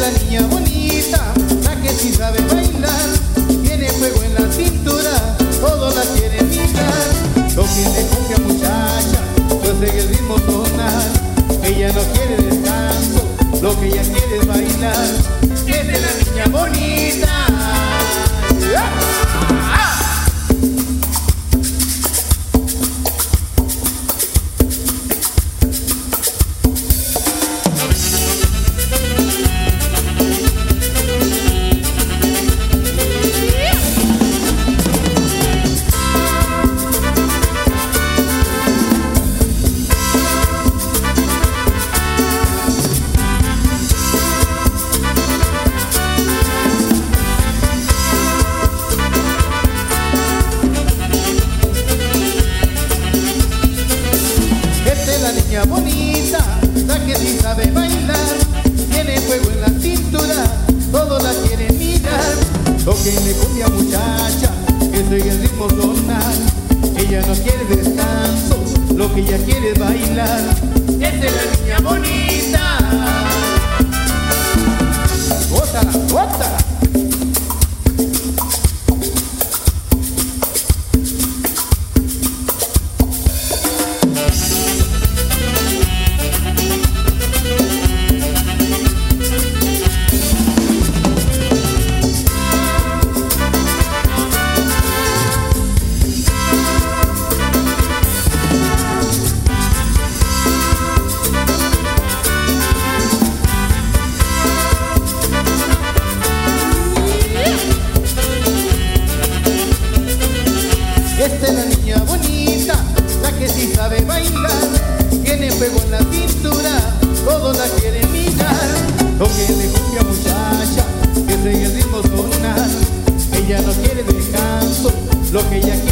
la niña bonita, la que sí sabe Ella no quiere descanso, lo que ella quiere es bailar. Esa es la niña bonita. Lo que ella quiere.